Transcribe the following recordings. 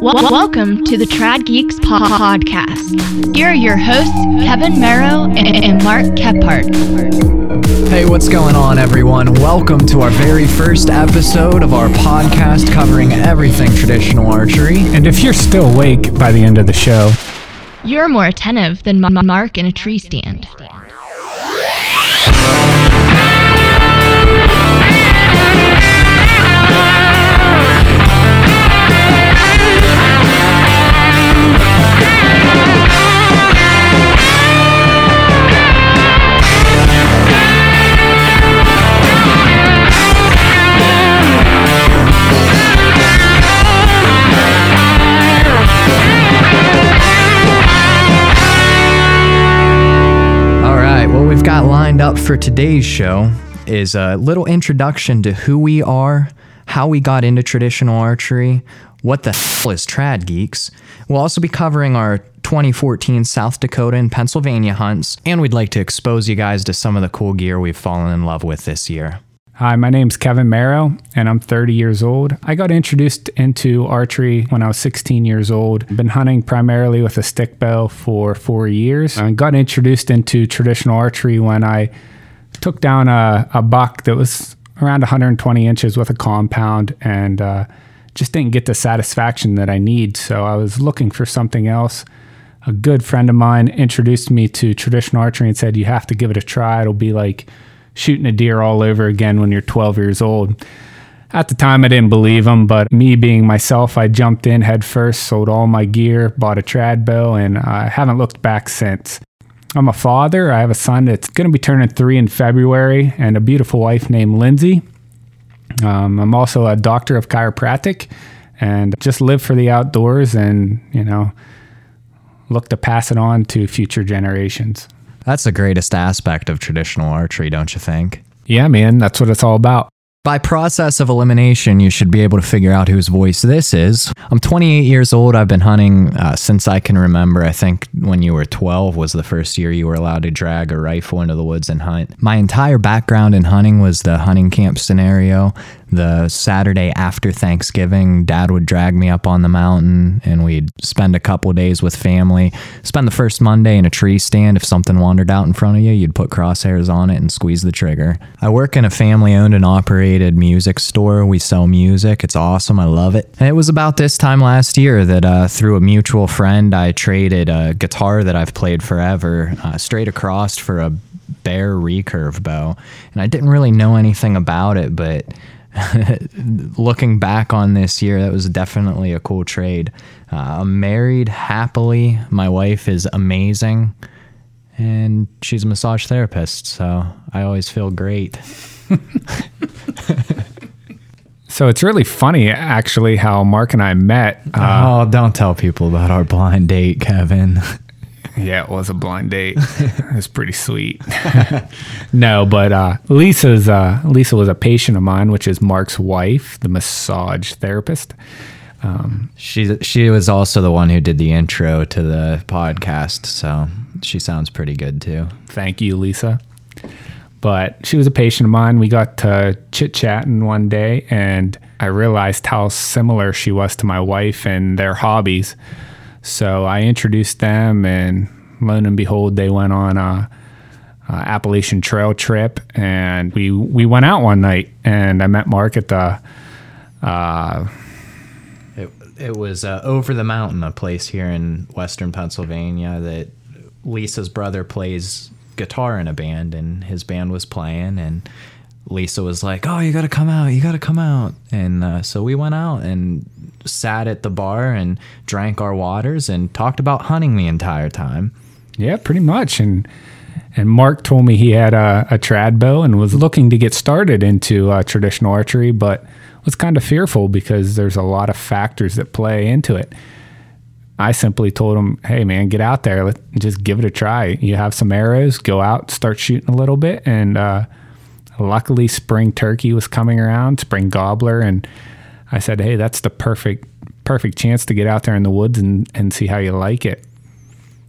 Wel- welcome to the Trad Geeks po- podcast. Here are your hosts, Kevin Merrow and, and Mark Kephart. Hey, what's going on, everyone? Welcome to our very first episode of our podcast covering everything traditional archery. And if you're still awake by the end of the show, You're more attentive than Ma- Mark in a tree stand. We've got lined up for today's show is a little introduction to who we are, how we got into traditional archery, what the hell is Trad Geeks. We'll also be covering our 2014 South Dakota and Pennsylvania hunts, and we'd like to expose you guys to some of the cool gear we've fallen in love with this year. Hi, my name's Kevin Merrow, and I'm 30 years old. I got introduced into archery when I was 16 years old. Been hunting primarily with a stick bow for four years. I got introduced into traditional archery when I took down a, a buck that was around 120 inches with a compound and uh, just didn't get the satisfaction that I need. So I was looking for something else. A good friend of mine introduced me to traditional archery and said, You have to give it a try. It'll be like shooting a deer all over again when you're 12 years old. At the time, I didn't believe him, but me being myself, I jumped in head first, sold all my gear, bought a trad bow, and I haven't looked back since. I'm a father. I have a son that's going to be turning three in February and a beautiful wife named Lindsay. Um, I'm also a doctor of chiropractic and just live for the outdoors and, you know, look to pass it on to future generations. That's the greatest aspect of traditional archery, don't you think? Yeah, man, that's what it's all about. By process of elimination, you should be able to figure out whose voice this is. I'm 28 years old. I've been hunting uh, since I can remember. I think when you were 12 was the first year you were allowed to drag a rifle into the woods and hunt. My entire background in hunting was the hunting camp scenario. The Saturday after Thanksgiving, dad would drag me up on the mountain and we'd spend a couple days with family. Spend the first Monday in a tree stand. If something wandered out in front of you, you'd put crosshairs on it and squeeze the trigger. I work in a family owned and operated music store. We sell music. It's awesome. I love it. And it was about this time last year that uh, through a mutual friend, I traded a guitar that I've played forever uh, straight across for a Bear recurve bow. And I didn't really know anything about it, but looking back on this year, that was definitely a cool trade. Uh, I'm married happily. My wife is amazing, and she's a massage therapist, so I always feel great. So it's really funny, actually, how Mark and I met. Uh, oh, don't tell people about our blind date, Kevin. yeah, it was a blind date. it was pretty sweet. no, but uh, Lisa's uh, Lisa was a patient of mine, which is Mark's wife, the massage therapist. She she was also the one who did the intro to the podcast, so she sounds pretty good too. Thank you, Lisa. But she was a patient of mine. We got to chit chatting one day, and I realized how similar she was to my wife and their hobbies. So I introduced them, and lo and behold, they went on a, a Appalachian Trail trip, and we we went out one night, and I met Mark at the Uh, It, it was uh, over the mountain, a place here in western Pennsylvania that Lisa's brother plays guitar in a band, and his band was playing, and Lisa was like, "Oh, you got to come out! You got to come out!" And uh, so we went out and sat at the bar and drank our waters and talked about hunting the entire time. Yeah, pretty much. And and Mark told me he had a, a trad bow and was looking to get started into uh, traditional archery, but was kind of fearful because there's a lot of factors that play into it. I simply told him, "Hey, man, get out there. Let just give it a try. You have some arrows. Go out, start shooting a little bit." And uh, luckily, spring turkey was coming around, spring gobbler, and I said, "Hey, that's the perfect perfect chance to get out there in the woods and and see how you like it."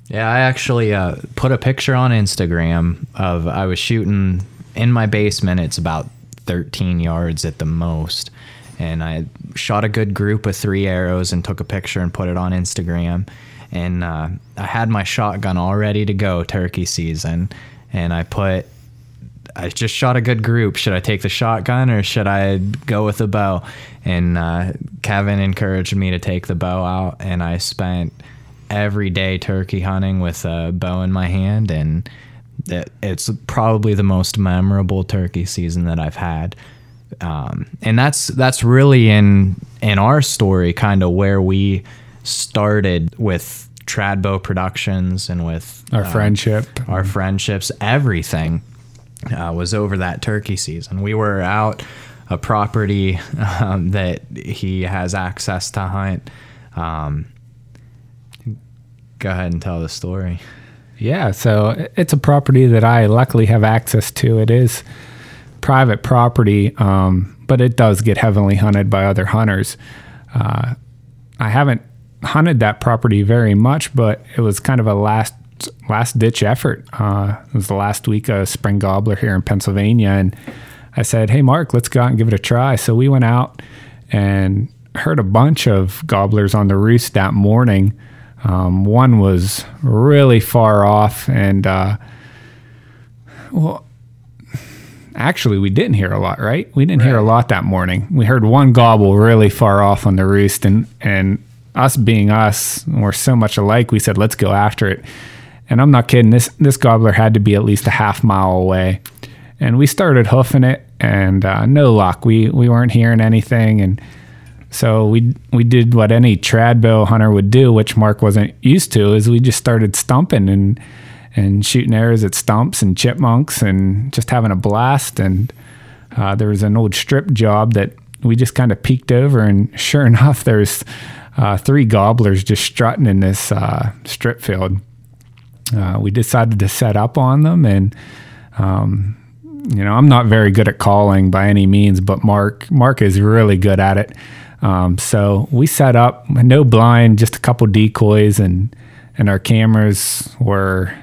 Yeah, I actually uh, put a picture on Instagram of I was shooting in my basement. It's about 13 yards at the most. and I shot a good group of three arrows and took a picture and put it on Instagram. And uh, I had my shotgun all ready to go turkey season, and I put I just shot a good group. Should I take the shotgun or should I go with the bow? And uh, Kevin encouraged me to take the bow out, and I spent every day turkey hunting with a bow in my hand, and it, it's probably the most memorable turkey season that I've had. Um, and that's that's really in in our story, kind of where we started with Tradbow Productions and with Our uh, friendship. our friendships, everything uh, was over that turkey season. We were out a property um, that he has access to hunt. Um, go ahead and tell the story. Yeah, so it's a property that I luckily have access to. It is private property, um, but it does get heavily hunted by other hunters. Uh, I haven't hunted that property very much, but it was kind of a last last ditch effort. Uh, it was the last week of spring gobbler here in Pennsylvania, and I said, "Hey, Mark, let's go out and give it a try." So we went out and heard a bunch of gobblers on the roost that morning. Um, one was really far off, and uh, well, actually, we didn't hear a lot, right? We didn't hear a lot that morning. We heard one gobble really far off on the roost, and and us being us, we're so much alike. We said, let's go after it. And I'm not kidding. This this gobbler had to be at least a half mile away, and we started hoofing it, and uh, no luck. We we weren't hearing anything, and so we we did what any tradbow hunter would do, which Mark wasn't used to, is we just started stumping and and shooting arrows at stumps and chipmunks and just having a blast. And uh, there was an old strip job that we just kind of peeked over, and sure enough, there's uh, three gobblers just strutting in this uh, strip field. Uh, we decided to set up on them, and um, you know, I'm not very good at calling by any means, but Mark Mark is really good at it. Um, so we set up no blind, just a couple decoys, and and our cameras were,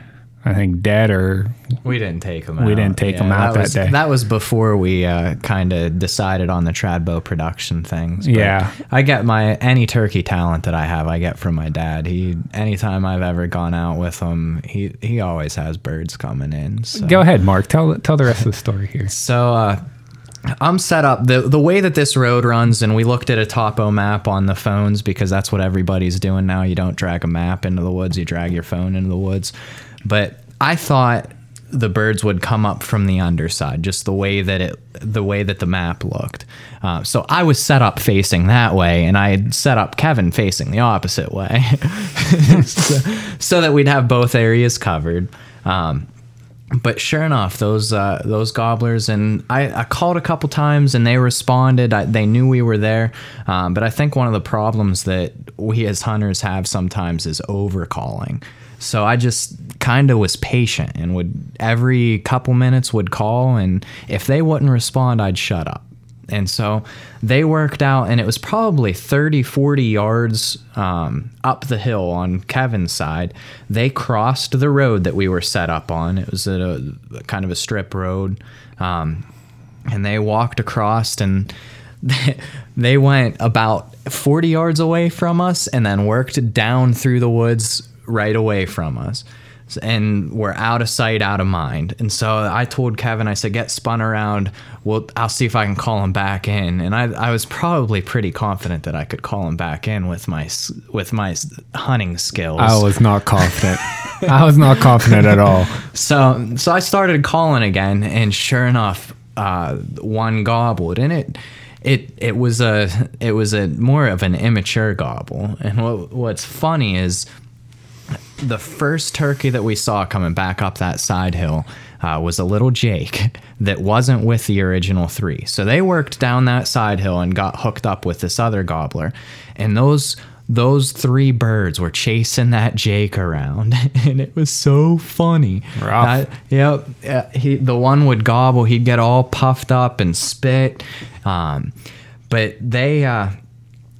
I think, dead or We didn't take them out. We didn't take 'em out that was, day. That was before we uh, kind of decided on the Tradbow production things. But Yeah. I get my any turkey talent that I have, I get from my dad. He anytime I've ever gone out with him, he he always has birds coming in. So. Go ahead, Mark. Tell tell the rest of the story here. So uh, I'm set up the the way that this road runs, and we looked at a topo map on the phones because that's what everybody's doing now. You don't drag a map into the woods; you drag your phone into the woods. But I thought the birds would come up from the underside, just the way that it, the way that the map looked. Uh, so I was set up facing that way, and I had set up Kevin facing the opposite way, so, so that we'd have both areas covered. Um, but sure enough, those uh, those gobblers and I, I called a couple times and they responded. I, they knew we were there, um, but I think one of the problems that we as hunters have sometimes is overcalling. So I just kind of was patient and would every couple minutes would call and if they wouldn't respond, I'd shut up. And so they worked out, and it was probably 30, 40 yards um, up the hill on Kevin's side. They crossed the road that we were set up on. It was a, a kind of a strip road. Um, and they walked across, and they, they went about 40 yards away from us and then worked down through the woods right away from us and we're out of sight, out of mind. And so I told Kevin, I said, get spun around. Well, I'll see if I can call him back in. And I, I was probably pretty confident that I could call him back in with my with my hunting skills. I was not confident. I was not confident at all. So so I started calling again, and sure enough, uh, one gobbled, and it. It, it was a it was a more of an immature gobble and what what's funny is the first turkey that we saw coming back up that side hill uh, was a little Jake that wasn't with the original three. So they worked down that side hill and got hooked up with this other gobbler, and those those three birds were chasing that Jake around, and it was so funny. Rough. Uh, yep, uh, he the one would gobble, he'd get all puffed up and spit, um, but they. Uh,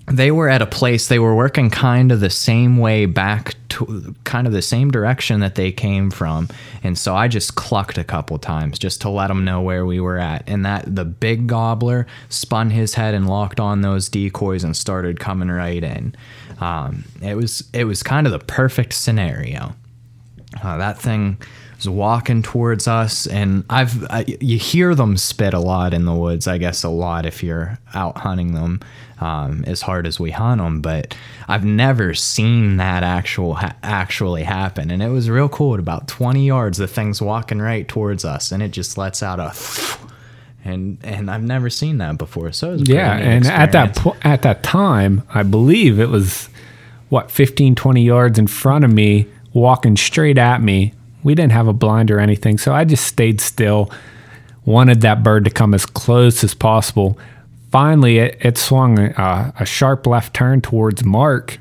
they were at a place they were working kind of the same way back to kind of the same direction that they came from. And so i just clucked a couple times just to let them know where we were at. And that the big gobbler spun his head and locked on those decoys and started coming right in. Um, it was it was kind of the perfect scenario. Uh, that thing was walking towards us and i've I, you hear them spit a lot in the woods i guess a lot if you're out hunting them um, as hard as we hunt them but i've never seen that actual ha- actually happen and it was real cool at about 20 yards the thing's walking right towards us and it just lets out a and and I've never seen that before. So it was Yeah, and at that po- at that time, I believe it was what 15 20 yards in front of me, walking straight at me. We didn't have a blind or anything, so I just stayed still. Wanted that bird to come as close as possible. Finally, it, it swung a, a sharp left turn towards Mark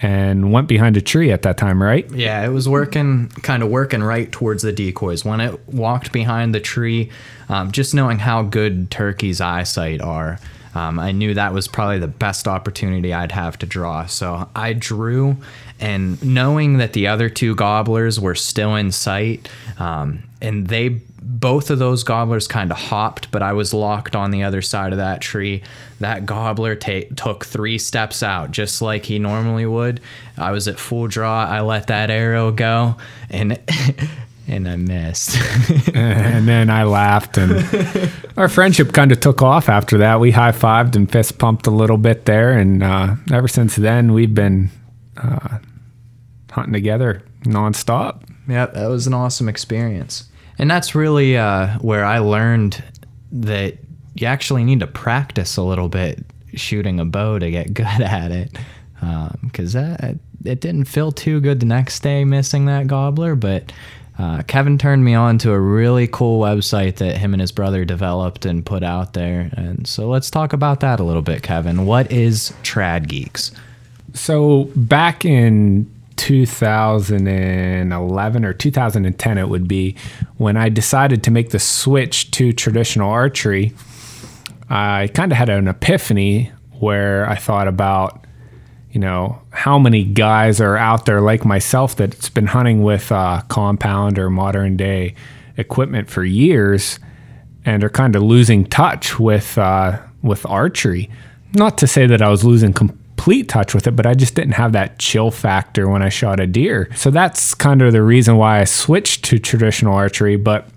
and went behind a tree at that time, right? Yeah, it was working, kind of working right towards the decoys. When it walked behind the tree, um, just knowing how good turkeys' eyesight are, um, I knew that was probably the best opportunity I'd have to draw. So I drew, and knowing that the other two gobblers were still in sight, um, and they both of those gobblers kind of hopped, but I was locked on the other side of that tree. That gobbler ta- took three steps out, just like he normally would. I was at full draw. I let that arrow go, and and I missed. and then I laughed, and our friendship kind of took off after that. We high fived and fist pumped a little bit there, and uh, ever since then, we've been uh, hunting together nonstop. Yep, that was an awesome experience. And that's really uh, where I learned that you actually need to practice a little bit shooting a bow to get good at it. Because that it didn't feel too good the next day missing that gobbler, but uh, Kevin turned me on to a really cool website that him and his brother developed and put out there. And so let's talk about that a little bit, Kevin. What is Trad Geeks? So back in 2011 or 2010, it would be when I decided to make the switch to traditional archery. I kind of had an epiphany where I thought about, you know, how many guys are out there like myself that's been hunting with uh, compound or modern day equipment for years and are kind of losing touch with uh, with archery. Not to say that I was losing complete touch with it, but I just didn't have that chill factor when I shot a deer. So that's kind of the reason why I switched to traditional archery. But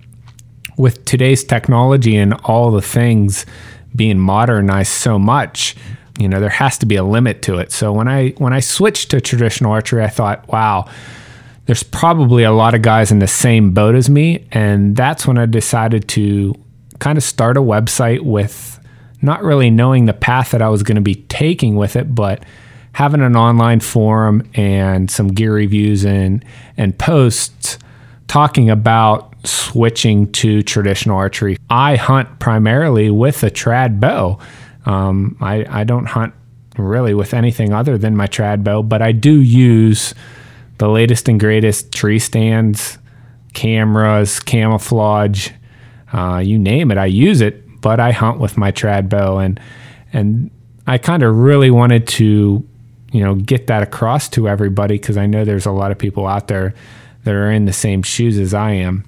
with today's technology and all the things being modernized so much, you know, there has to be a limit to it. So when I when I switched to traditional archery, I thought, wow, there's probably a lot of guys in the same boat as me, and that's when I decided to kind of start a website with not really knowing the path that I was going to be taking with it, but having an online forum and some gear reviews and and posts talking about switching to traditional archery. I hunt primarily with a trad bow. Um, I, I don't hunt really with anything other than my trad bow, but I do use the latest and greatest tree stands, cameras, camouflage, uh, you name it. I use it, but I hunt with my trad bow, and and I kind of really wanted to, you know, get that across to everybody because I know there's a lot of people out there that are in the same shoes as I am.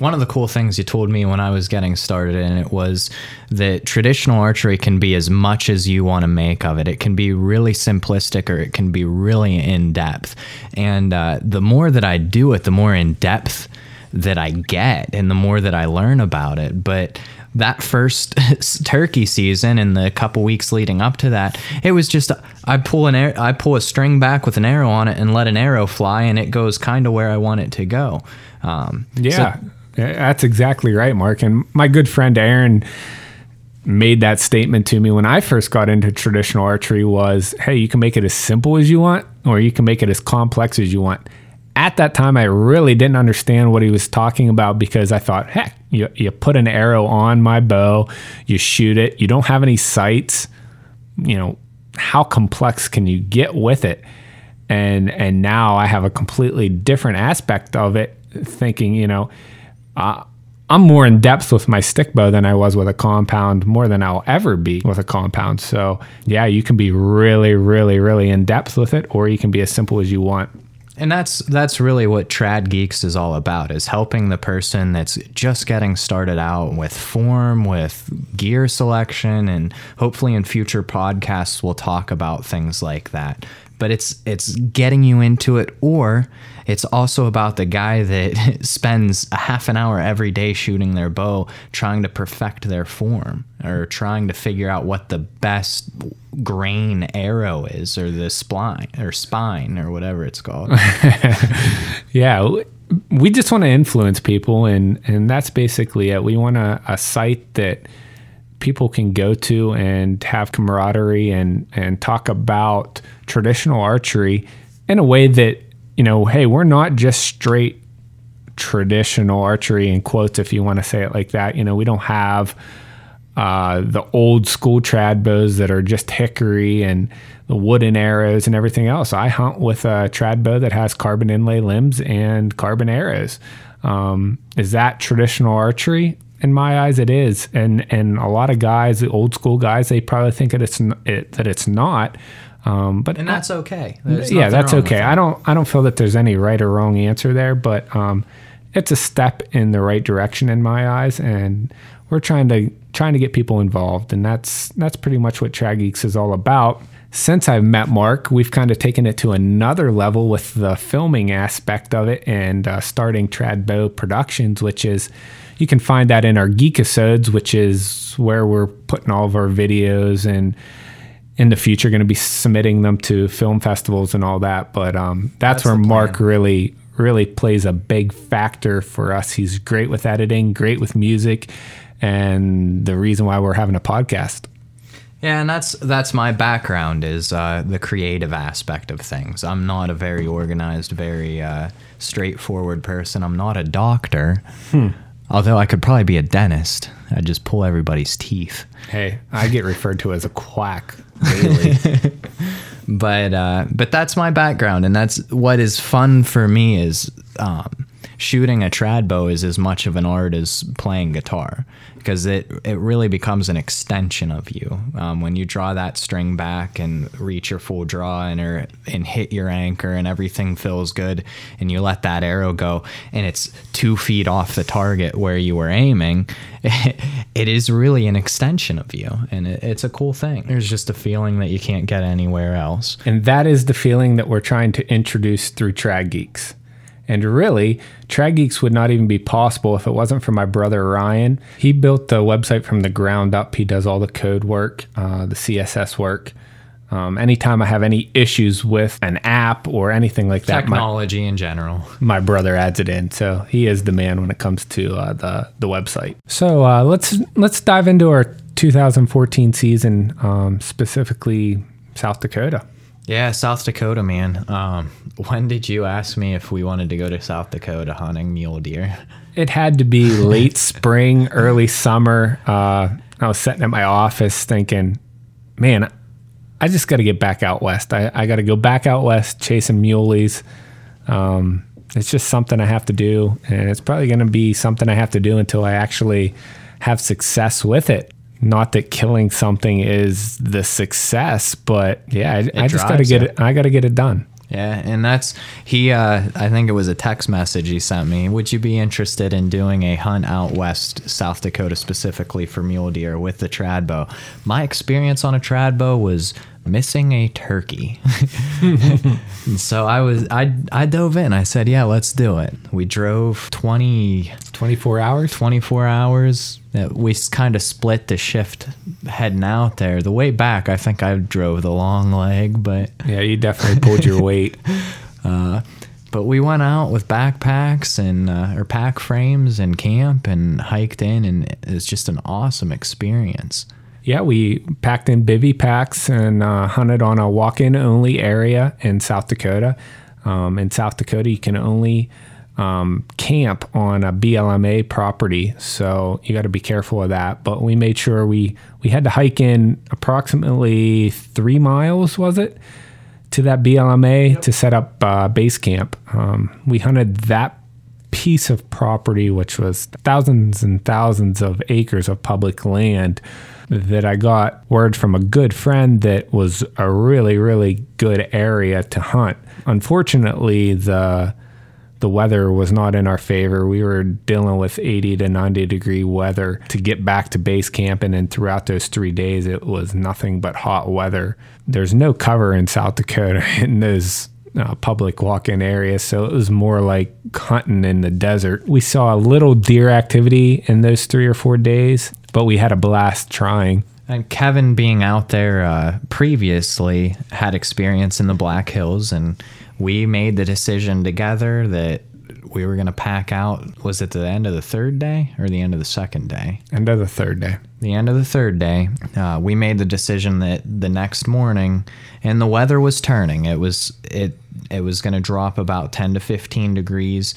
One of the cool things you told me when I was getting started in it was that traditional archery can be as much as you want to make of it. It can be really simplistic or it can be really in depth. And uh, the more that I do it, the more in depth that I get and the more that I learn about it. But that first turkey season and the couple weeks leading up to that, it was just I pull an air, I pull a string back with an arrow on it and let an arrow fly, and it goes kind of where I want it to go. Um, so- Yeah, that's exactly right, Mark. And my good friend Aaron made that statement to me when I first got into traditional archery was, "Hey, you can make it as simple as you want or you can make it as complex as you want." At that time, I really didn't understand what he was talking about because I thought, heck, you, you put an arrow on my bow, you shoot it, you don't have any sights. You know, how complex can you get with it? And and now I have a completely different aspect of it, thinking, you know, uh, I'm more in depth with my stick bow than I was with a compound, more than I'll ever be with a compound. So, yeah, you can be really, really, really in depth with it, or you can be as simple as you want. And that's that's really what Trad Geeks is all about is helping the person that's just getting started out with form, with gear selection and hopefully in future podcasts we'll talk about things like that. But it's it's getting you into it or it's also about the guy that spends a half an hour every day shooting their bow, trying to perfect their form or trying to figure out what the best grain arrow is or the spline or spine or whatever it's called. yeah. We just want to influence people, and, and that's basically it. We want a, a site that people can go to and have camaraderie and, and talk about traditional archery in a way that you know, hey, we're not just straight traditional archery in quotes, if you want to say it like that. You know, we don't have uh, the old school trad bows that are just hickory and the wooden arrows and everything else. I hunt with a trad bow that has carbon inlay limbs and carbon arrows. Um, is that traditional archery? In my eyes, it is, and and a lot of guys, the old school guys, they probably think that it's it, that it's not. Um, but and that's okay. There's yeah, that's okay. I don't I don't feel that there's any right or wrong answer there, but um, it's a step in the right direction in my eyes, and we're trying to trying to get people involved, and that's that's pretty much what Trad Geeks is all about. Since I've met Mark, we've kind of taken it to another level with the filming aspect of it and uh, starting Trad Bow Productions, which is you can find that in our Geek episodes, which is where we're putting all of our videos and in the future going to be submitting them to film festivals and all that. But um, that's, that's, where Mark really really plays a big factor for us. He's great with editing, great with music, and the reason why we're having a podcast. Yeah, and that's that's my background is uh, the creative aspect of things. I'm not a very organized, very uh, straightforward person. I'm not a doctor. Hmm. Although I could probably be a dentist. I'd just pull everybody's teeth. Hey, I get referred to as a quack daily. but uh, but that's my background, and that's what is fun for me is um, shooting a trad bow is as much of an art as playing guitar because it it really becomes an extension of you. Um, when you draw that string back and reach your full draw and or, and hit your anchor and everything feels good and you let that arrow go and it's two feet off the target where you were aiming it is really an extension of you and it, it's a cool thing. There's just a feeling that you can't get anywhere else. And that is the feeling that we're trying to introduce through trad geeks and really, Trad Geeks would not even be possible if it wasn't for my brother Ryan. He built the website from the ground up. He does all the code work, uh, the CSS work. Um, anytime I have any issues with an app or anything like that, technology my, in general, my brother adds it in. So he is the man when it comes to uh, the the website. So uh, let's let's dive into our 2014 season, um, specifically South Dakota. Yeah, South Dakota, man. Um, when did you ask me if we wanted to go to South Dakota hunting mule deer? It had to be late spring, early summer. Uh, I was sitting at my office thinking, man, I just got to get back out west. I, I got to go back out west chasing muleys. Um, it's just something I have to do, and it's probably going to be something I have to do until I actually have success with it not that killing something is the success, but yeah, I, I just got to get it. it. I got to get it done. Yeah, and that's he. Uh, I think it was a text message he sent me. Would you be interested in doing a hunt out west, South Dakota, specifically for mule deer with the trad bow? My experience on a trad bow was missing a turkey. so I was I I dove in. I said, "Yeah, let's do it." We drove 20 24 hours. 24 hours. We kind of split the shift heading out there. The way back, I think I drove the long leg, but Yeah, you definitely pulled your weight. Uh, but we went out with backpacks and uh, or pack frames and camp and hiked in, and it was just an awesome experience yeah, we packed in bivy packs and uh, hunted on a walk-in only area in South Dakota. Um, in South Dakota, you can only um, camp on a BLMA property, so you got to be careful of that. But we made sure we we had to hike in approximately three miles, was it, to that BLMA yep. to set up uh, base camp. Um, we hunted that piece of property, which was thousands and thousands of acres of public land, that I got word from a good friend that was a really, really good area to hunt. Unfortunately, the the weather was not in our favor. We were dealing with 80 to 90 degree weather to get back to base camp. And then throughout those three days, it was nothing but hot weather. There's no cover in South Dakota in those uh, public walk in areas. So it was more like hunting in the desert. We saw a little deer activity in those three or four days, but we had a blast trying. And Kevin, being out there uh, previously, had experience in the Black Hills and we made the decision together that we were going to pack out. Was it the end of the third day or the end of the second day? End of the third day. The end of the third day, uh, we made the decision that the next morning, and the weather was turning. It was it it was going to drop about ten to fifteen degrees,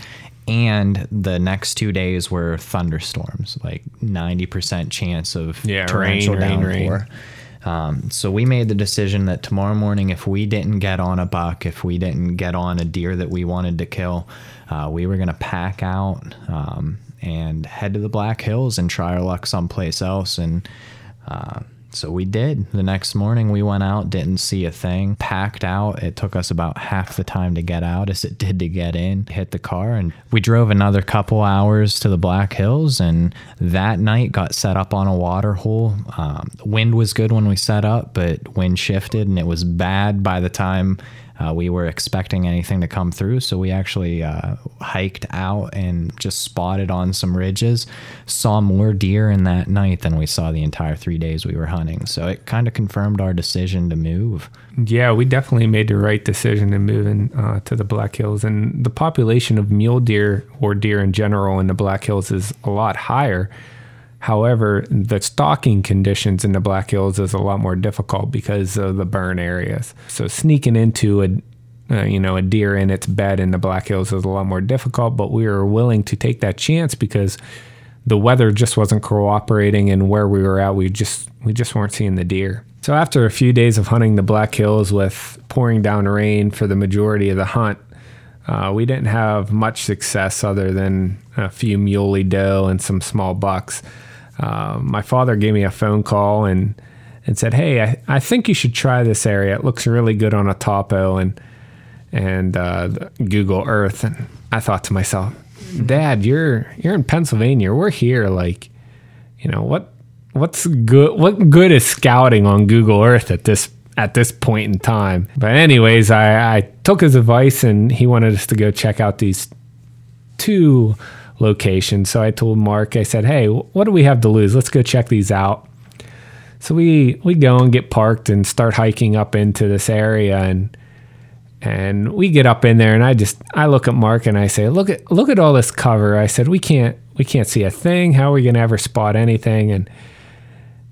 and the next two days were thunderstorms, like ninety percent chance of Yeah, torrential rain, rain, downpour. rain. Um, so we made the decision that tomorrow morning, if we didn't get on a buck, if we didn't get on a deer that we wanted to kill, uh, we were going to pack out um, and head to the Black Hills and try our luck someplace else. And uh, so we did. The next morning, we went out, didn't see a thing, packed out. It took us about half the time to get out as it did to get in, hit the car, and we drove another couple hours to the Black Hills. And that night got set up on a water hole. Um, wind was good when we set up, but wind shifted and it was bad by the time uh, we were expecting anything to come through. So we actually uh, hiked out and just spotted on some ridges. Saw more deer in that night than we saw the entire three days we were hunting. So it kind of confirmed our decision to move. Yeah, we definitely made the right decision to move uh, to the Black Hills. And the population of mule deer or deer in general in the Black Hills is a lot higher. However, the stalking conditions in the Black Hills is a lot more difficult because of the burn areas. So sneaking into a uh, you know a deer in its bed in the Black Hills is a lot more difficult. But we were willing to take that chance because the weather just wasn't cooperating, and where we were at, we just we just weren't seeing the deer. So after a few days of hunting the Black Hills with pouring down rain for the majority of the hunt, uh, we didn't have much success other than a few muley doe and some small bucks. Uh, my father gave me a phone call and and said, "Hey, I, I think you should try this area. It looks really good on a topo and and uh, Google Earth." And I thought to myself, "Dad, you're you're in Pennsylvania. We're here. Like, you know what what's good? What good is scouting on Google Earth at this at this point in time?" But anyways, I, I took his advice and he wanted us to go check out these two locations. So I told Mark, I said, "Hey, what do we have to lose? Let's go check these out." So we we go and get parked and start hiking up into this area and and we get up in there and I just I look at Mark and I say, "Look at look at all this cover." I said, "We can't we can't see a thing. How are we going to ever spot anything?" And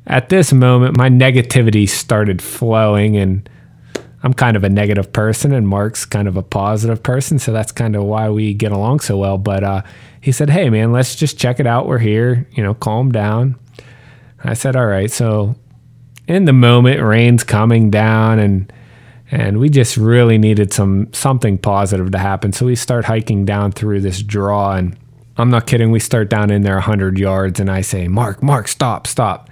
at this moment, my negativity started flowing and I'm kind of a negative person and Mark's kind of a positive person, so that's kind of why we get along so well. But uh, he said, "Hey, man, let's just check it out. We're here. You know, calm down." I said, "All right." So, in the moment, rain's coming down, and and we just really needed some something positive to happen. So we start hiking down through this draw, and I'm not kidding. We start down in there 100 yards, and I say, "Mark, Mark, stop, stop."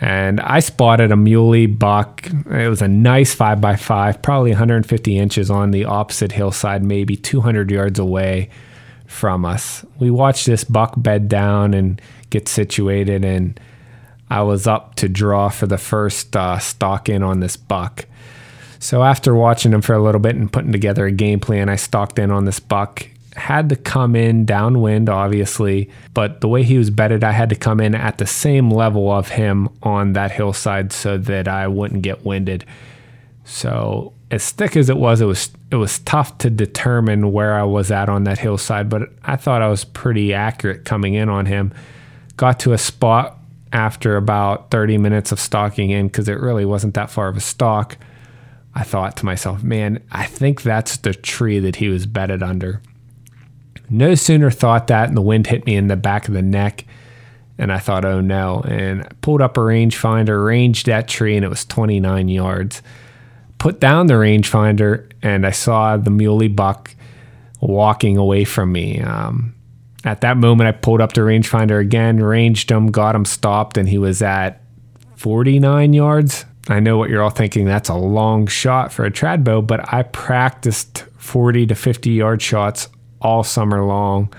And I spotted a muley buck. It was a nice five by five, probably 150 inches on the opposite hillside, maybe 200 yards away from us. We watched this buck bed down and get situated, and I was up to draw for the first uh, stalk in on this buck. So after watching him for a little bit and putting together a game plan, I stalked in on this buck. Had to come in downwind, obviously, but the way he was bedded, I had to come in at the same level of him on that hillside so that I wouldn't get winded. So as thick as it was, it was it was tough to determine where I was at on that hillside, but I thought I was pretty accurate coming in on him. Got to a spot after about 30 minutes of stalking in because it really wasn't that far of a stalk. I thought to myself, man, I think that's the tree that he was bedded under. No sooner thought that, and the wind hit me in the back of the neck, and I thought, oh no. And I pulled up a rangefinder, ranged that tree, and it was 29 yards. Put down the rangefinder, and I saw the muley buck walking away from me. Um, at that moment, I pulled up the rangefinder again, ranged him, got him stopped, and he was at 49 yards. I know what you're all thinking. That's a long shot for a trad bow, but I practiced 40 to 50 yard shots all summer long.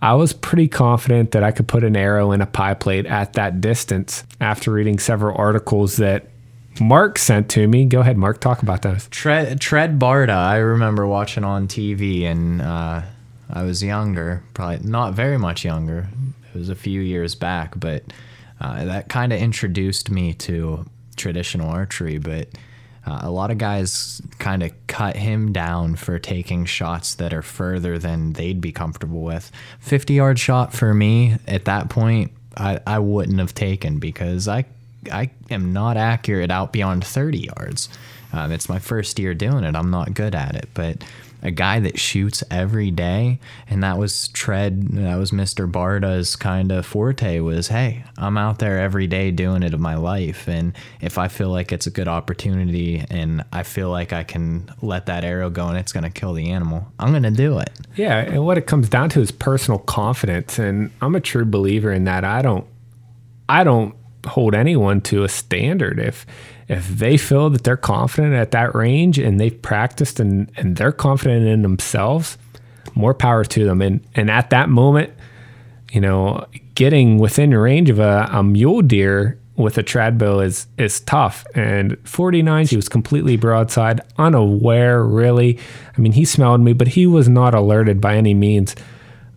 I was pretty confident that I could put an arrow in a pie plate at that distance after reading several articles that Mark sent to me. Go ahead, Mark, talk about those. Tread, Tread Barta, I remember watching on TV, and uh, I was younger, probably not very much younger. It was a few years back, but uh, that kind of introduced me to traditional archery. But uh, a lot of guys kind of cut him down for taking shots that are further than they'd be comfortable with. 50 yard shot for me at that point, I, I wouldn't have taken because I I am not accurate out beyond 30 yards. Um, it's my first year doing it. I'm not good at it, but a guy that shoots every day and that was tread that was mr Barda's kind of forte was hey i'm out there every day doing it of my life. And if i feel like it's a good opportunity and i feel like i can let that arrow go and it's going to kill the animal i'm going to do it. Yeah and what it comes down to is personal confidence. And i'm a true believer in that. I don't i don't hold anyone to a standard if if they feel that they're confident at that range and they've practiced and, and they're confident in themselves, more power to them. And and at that moment, you know, getting within range of a, a mule deer with a trad bow is is tough. And 49, he was completely broadside, unaware really. I mean, he smelled me, but he was not alerted by any means.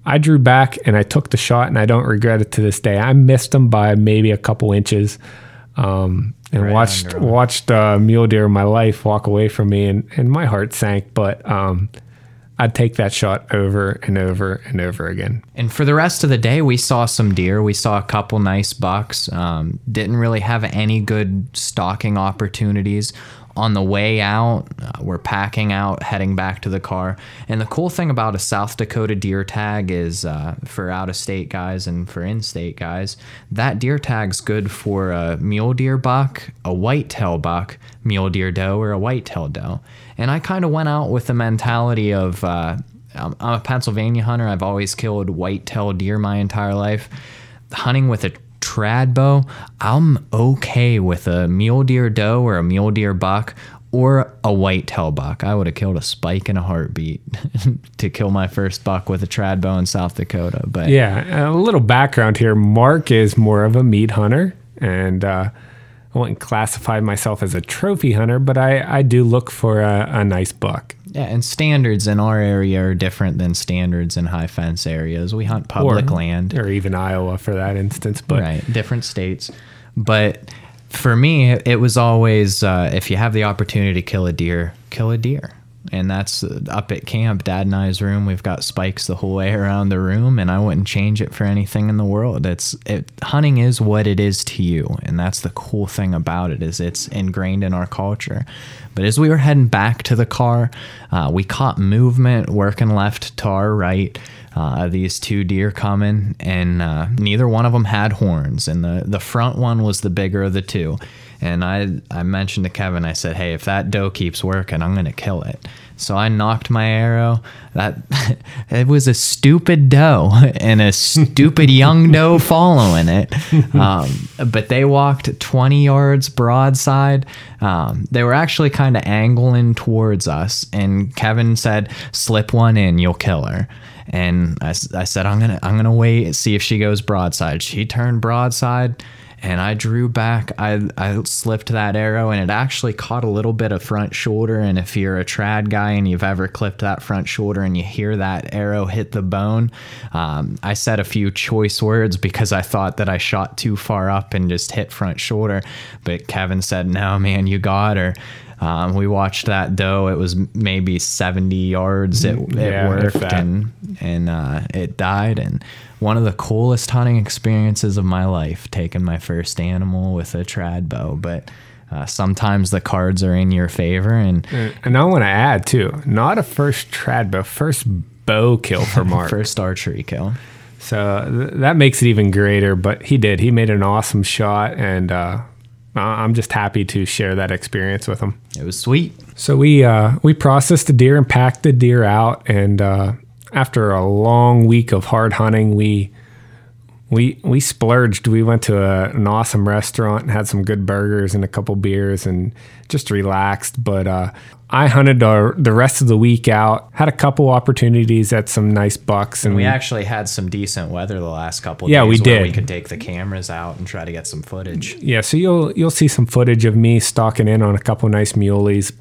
I drew back and I took the shot, and I don't regret it to this day. I missed him by maybe a couple inches. Um, and right watched watched uh, mule deer my life walk away from me, and, and my heart sank. But um, I'd take that shot over and over and over again. And for the rest of the day, we saw some deer. We saw a couple nice bucks. Um, didn't really have any good stalking opportunities on the way out, uh, we're packing out, heading back to the car. And the cool thing about a South Dakota deer tag is uh, for out of state guys and for in state guys, that deer tag's good for a mule deer buck, a whitetail buck, mule deer doe, or a whitetail doe. And I kind of went out with the mentality of uh, I'm a Pennsylvania hunter. I've always killed whitetail deer my entire life. Hunting with a trad bow, I'm okay with a mule deer doe or a mule deer buck or a white-tail buck. I would have killed a spike in a heartbeat to kill my first buck with a trad bow in South Dakota. But yeah, a little background here. Mark is more of a meat hunter, and uh, I wouldn't classify myself as a trophy hunter, but I, I do look for a, a nice buck. Yeah, and standards in our area are different than standards in high fence areas. We hunt public or, land, or even Iowa for that instance. But right, different states. But for me, it was always uh, if you have the opportunity to kill a deer, kill a deer and that's up at camp dad and i's room we've got spikes the whole way around the room and i wouldn't change it for anything in the world. It's it, hunting is what it is to you and that's the cool thing about it is it's ingrained in our culture. But as we were heading back to the car uh, we caught movement working left to our right uh, these two deer coming and uh, neither one of them had horns and the, the front one was the bigger of the two and I, I mentioned to Kevin, I said, hey, if that doe keeps working, I'm going to kill it. So I nocked my arrow. That it was a stupid doe and a stupid young doe following it. Um, but they walked 20 yards broadside. Um, they were actually kind of angling towards us, and Kevin said, "Slip one in, you'll kill her." And I, I said, "I'm gonna I'm gonna wait and see if she goes broadside." She turned broadside and I drew back. I, I slipped that arrow and it actually caught a little bit of front shoulder. And if you're a trad guy and you've ever clipped that front shoulder and you hear that arrow hit the bone, um, I said a few choice words because I thought that I shot too far up and just hit front shoulder. But Kevin said, No, man, you got her. Um, we watched that though. It was maybe 70 yards. It, it yeah, worked and and uh, it died. And one of the coolest hunting experiences of my life, taking my first animal with a trad bow. But uh, sometimes the cards are in your favor. And and I want to add too, not a first trad bow, first bow kill for Mark. first archery kill. So th- that makes it even greater. But he did. He made an awesome shot, and uh, I'm just happy to share that experience with them. It was sweet. So we uh, we processed the deer and packed the deer out, and uh, after a long week of hard hunting, we we we splurged. We went to a, an awesome restaurant and had some good burgers and a couple beers and just relaxed. But uh, I hunted our, the rest of the week out. Had a couple opportunities at some nice bucks, and We actually had some decent weather the last couple. Yeah, days we where did. We could take the cameras out and try to get some footage. yeah. So you'll you'll see some footage of me stalking in on a couple nice muleys.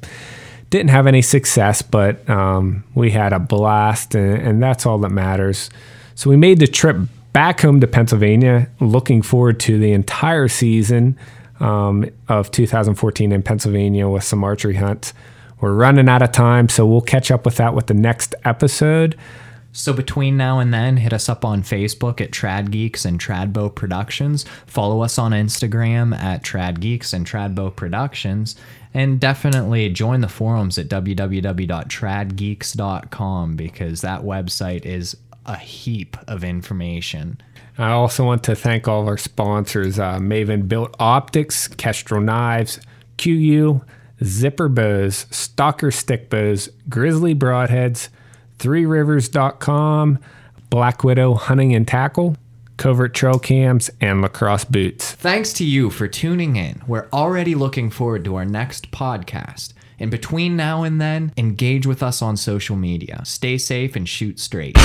Didn't have any success, but um, we had a blast, and, and that's all that matters. So we made the trip back home to Pennsylvania, looking forward to the entire season um, of 2014 in Pennsylvania with some archery hunts. We're running out of time, so we'll catch up with that with the next episode. So between now and then, hit us up on Facebook at Trad Geeks and Tradbo Productions. Follow us on Instagram at Trad Geeks and Tradbo Productions. And definitely join the forums at www.tradgeeks.com because that website is a heap of information. I also want to thank all of our sponsors uh, Maven Built Optics, Kestrel Knives, QU, Zipper Bows, Stalker Stick Bows, Grizzly Broadheads, ThreeRivers.com, Black Widow Hunting and Tackle, Covert Trail Cams, and Lacrosse Boots. Thanks to you for tuning in. We're already looking forward to our next podcast. And between now and then, engage with us on social media. Stay safe and shoot straight.